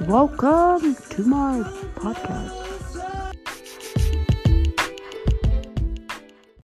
Welcome to my podcast.